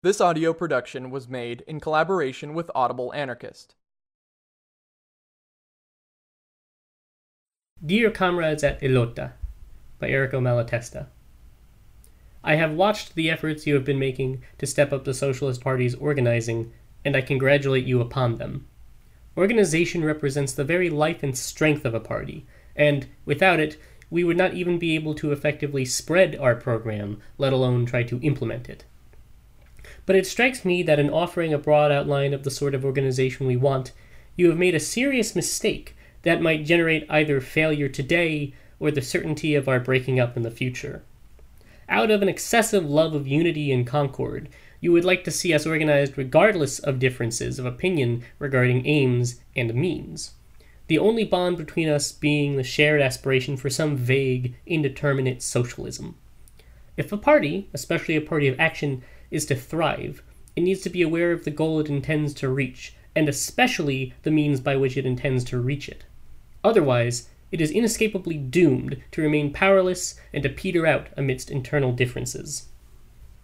This audio production was made in collaboration with Audible Anarchist. Dear Comrades at Elota by Errico Malatesta. I have watched the efforts you have been making to step up the Socialist Party's organizing, and I congratulate you upon them. Organization represents the very life and strength of a party, and without it, we would not even be able to effectively spread our program, let alone try to implement it. But it strikes me that in offering a broad outline of the sort of organization we want, you have made a serious mistake that might generate either failure today or the certainty of our breaking up in the future. Out of an excessive love of unity and concord, you would like to see us organized regardless of differences of opinion regarding aims and means. The only bond between us being the shared aspiration for some vague, indeterminate socialism. If a party, especially a party of action, is to thrive, it needs to be aware of the goal it intends to reach, and especially the means by which it intends to reach it. Otherwise, it is inescapably doomed to remain powerless and to peter out amidst internal differences.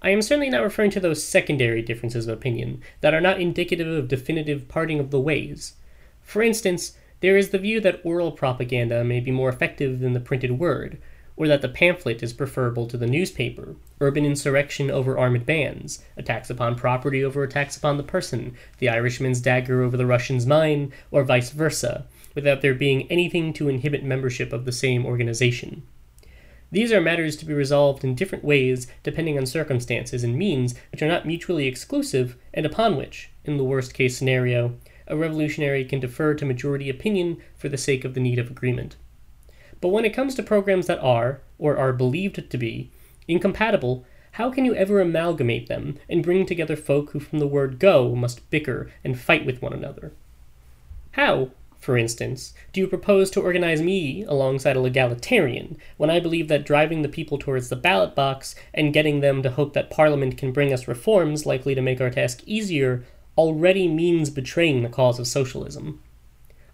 I am certainly not referring to those secondary differences of opinion that are not indicative of definitive parting of the ways. For instance, there is the view that oral propaganda may be more effective than the printed word, or that the pamphlet is preferable to the newspaper, urban insurrection over armed bands, attacks upon property over attacks upon the person, the Irishman's dagger over the Russian's mine, or vice versa, without there being anything to inhibit membership of the same organization. These are matters to be resolved in different ways depending on circumstances and means which are not mutually exclusive and upon which, in the worst case scenario, a revolutionary can defer to majority opinion for the sake of the need of agreement. But when it comes to programs that are, or are believed to be, incompatible, how can you ever amalgamate them and bring together folk who from the word go must bicker and fight with one another? How, for instance, do you propose to organize me alongside a legalitarian when I believe that driving the people towards the ballot box and getting them to hope that Parliament can bring us reforms likely to make our task easier already means betraying the cause of socialism?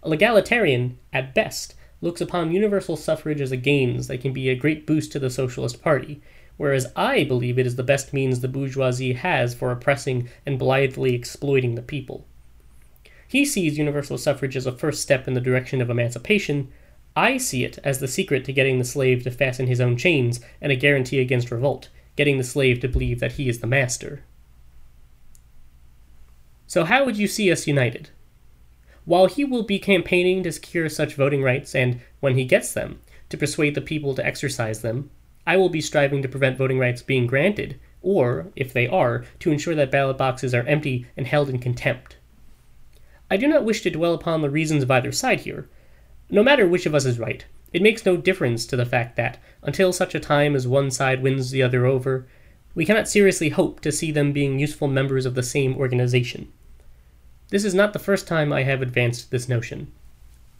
A legalitarian, at best, looks upon universal suffrage as a gains that can be a great boost to the Socialist Party, whereas I believe it is the best means the bourgeoisie has for oppressing and blithely exploiting the people. He sees universal suffrage as a first step in the direction of emancipation. I see it as the secret to getting the slave to fasten his own chains and a guarantee against revolt, getting the slave to believe that he is the master. So, how would you see us united? While he will be campaigning to secure such voting rights and, when he gets them, to persuade the people to exercise them, I will be striving to prevent voting rights being granted, or, if they are, to ensure that ballot boxes are empty and held in contempt. I do not wish to dwell upon the reasons of either side here. No matter which of us is right, it makes no difference to the fact that, until such a time as one side wins the other over, we cannot seriously hope to see them being useful members of the same organization. This is not the first time I have advanced this notion.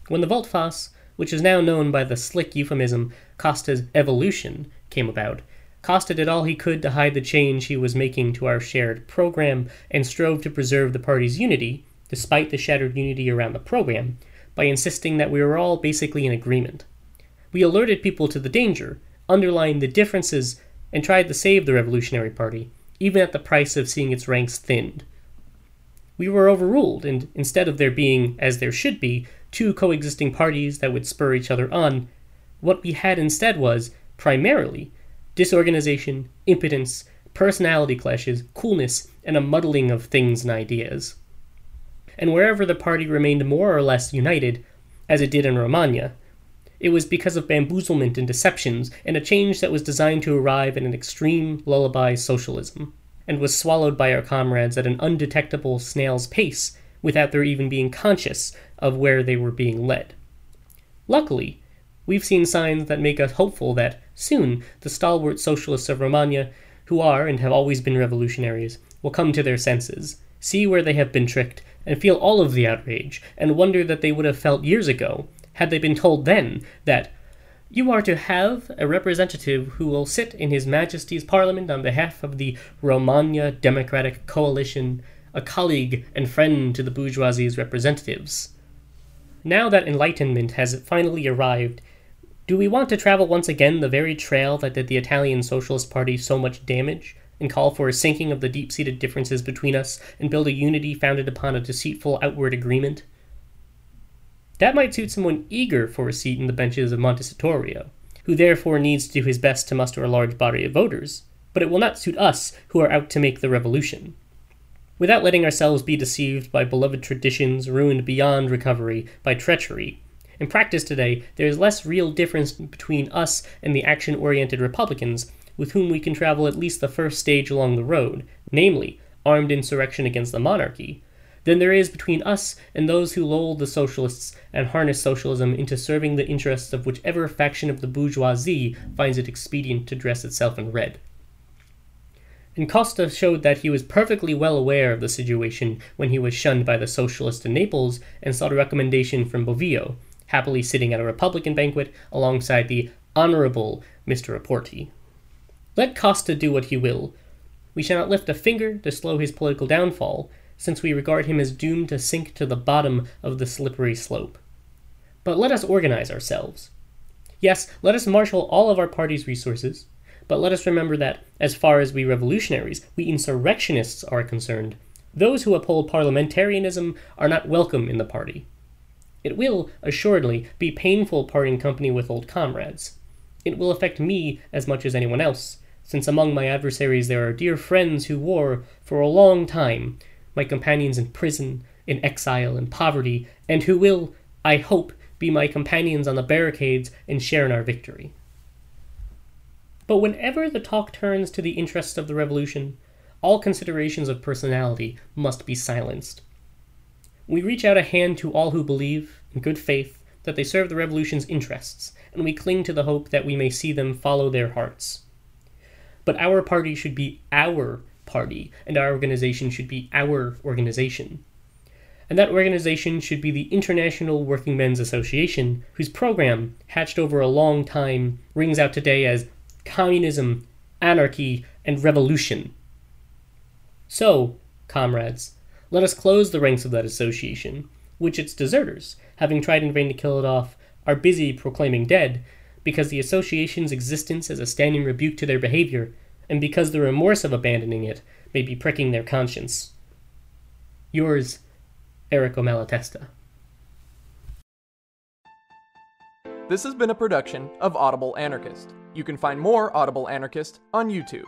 When the voltafaccia, which is now known by the slick euphemism Costa's evolution, came about, Costa did all he could to hide the change he was making to our shared program and strove to preserve the party's unity, despite the shattered unity around the program, by insisting that we were all basically in agreement. We alerted people to the danger, underlined the differences, and tried to save the Revolutionary Party, even at the price of seeing its ranks thinned we were overruled, and instead of there being, as there should be, two coexisting parties that would spur each other on, what we had instead was, primarily, disorganization, impotence, personality clashes, coolness, and a muddling of things and ideas. And wherever the party remained more or less united, as it did in Romagna, it was because of bamboozlement and deceptions and a change that was designed to arrive at an extreme lullaby socialism and was swallowed by our comrades at an undetectable snail's pace without their even being conscious of where they were being led. Luckily, we've seen signs that make us hopeful that soon the stalwart socialists of Romagna, who are and have always been revolutionaries, will come to their senses, see where they have been tricked, and feel all of the outrage, and wonder that they would have felt years ago had they been told then that you are to have a representative who will sit in His Majesty's Parliament on behalf of the Romagna Democratic Coalition, a colleague and friend to the bourgeoisie's representatives. Now that enlightenment has finally arrived, do we want to travel once again the very trail that did the Italian Socialist Party so much damage, and call for a sinking of the deep seated differences between us and build a unity founded upon a deceitful outward agreement? That might suit someone eager for a seat in the benches of Montecitorio, who therefore needs to do his best to muster a large body of voters, but it will not suit us who are out to make the revolution. Without letting ourselves be deceived by beloved traditions ruined beyond recovery by treachery, in practice today, there is less real difference between us and the action oriented Republicans with whom we can travel at least the first stage along the road, namely, armed insurrection against the monarchy, than there is between us and those who lull the socialists and harness socialism into serving the interests of whichever faction of the bourgeoisie finds it expedient to dress itself in red. And Costa showed that he was perfectly well aware of the situation when he was shunned by the socialists in Naples and sought a recommendation from Bovio, happily sitting at a Republican banquet alongside the Honorable Mr. Rapporti. Let Costa do what he will. We shall not lift a finger to slow his political downfall, since we regard him as doomed to sink to the bottom of the slippery slope. But let us organize ourselves. Yes, let us marshal all of our party's resources, but let us remember that, as far as we revolutionaries, we insurrectionists are concerned, those who uphold parliamentarianism are not welcome in the party. It will, assuredly, be painful parting company with old comrades. It will affect me as much as anyone else, since among my adversaries there are dear friends who were, for a long time, my companions in prison, in exile, in poverty, and who will, I hope, be my companions on the barricades and share in our victory. But whenever the talk turns to the interests of the revolution, all considerations of personality must be silenced. We reach out a hand to all who believe, in good faith, that they serve the revolution's interests, and we cling to the hope that we may see them follow their hearts. But our party should be our party, and our organization should be our organization. And that organization should be the International Working Men's Association, whose program, hatched over a long time, rings out today as communism, anarchy, and revolution. So, comrades, let us close the ranks of that association, which its deserters, having tried in vain to kill it off, are busy proclaiming dead, because the association's existence is a standing rebuke to their behavior, and because the remorse of abandoning it may be pricking their conscience. Yours, Errico Malatesta. This has been a production of Audible Anarchist. You can find more Audible Anarchist on YouTube.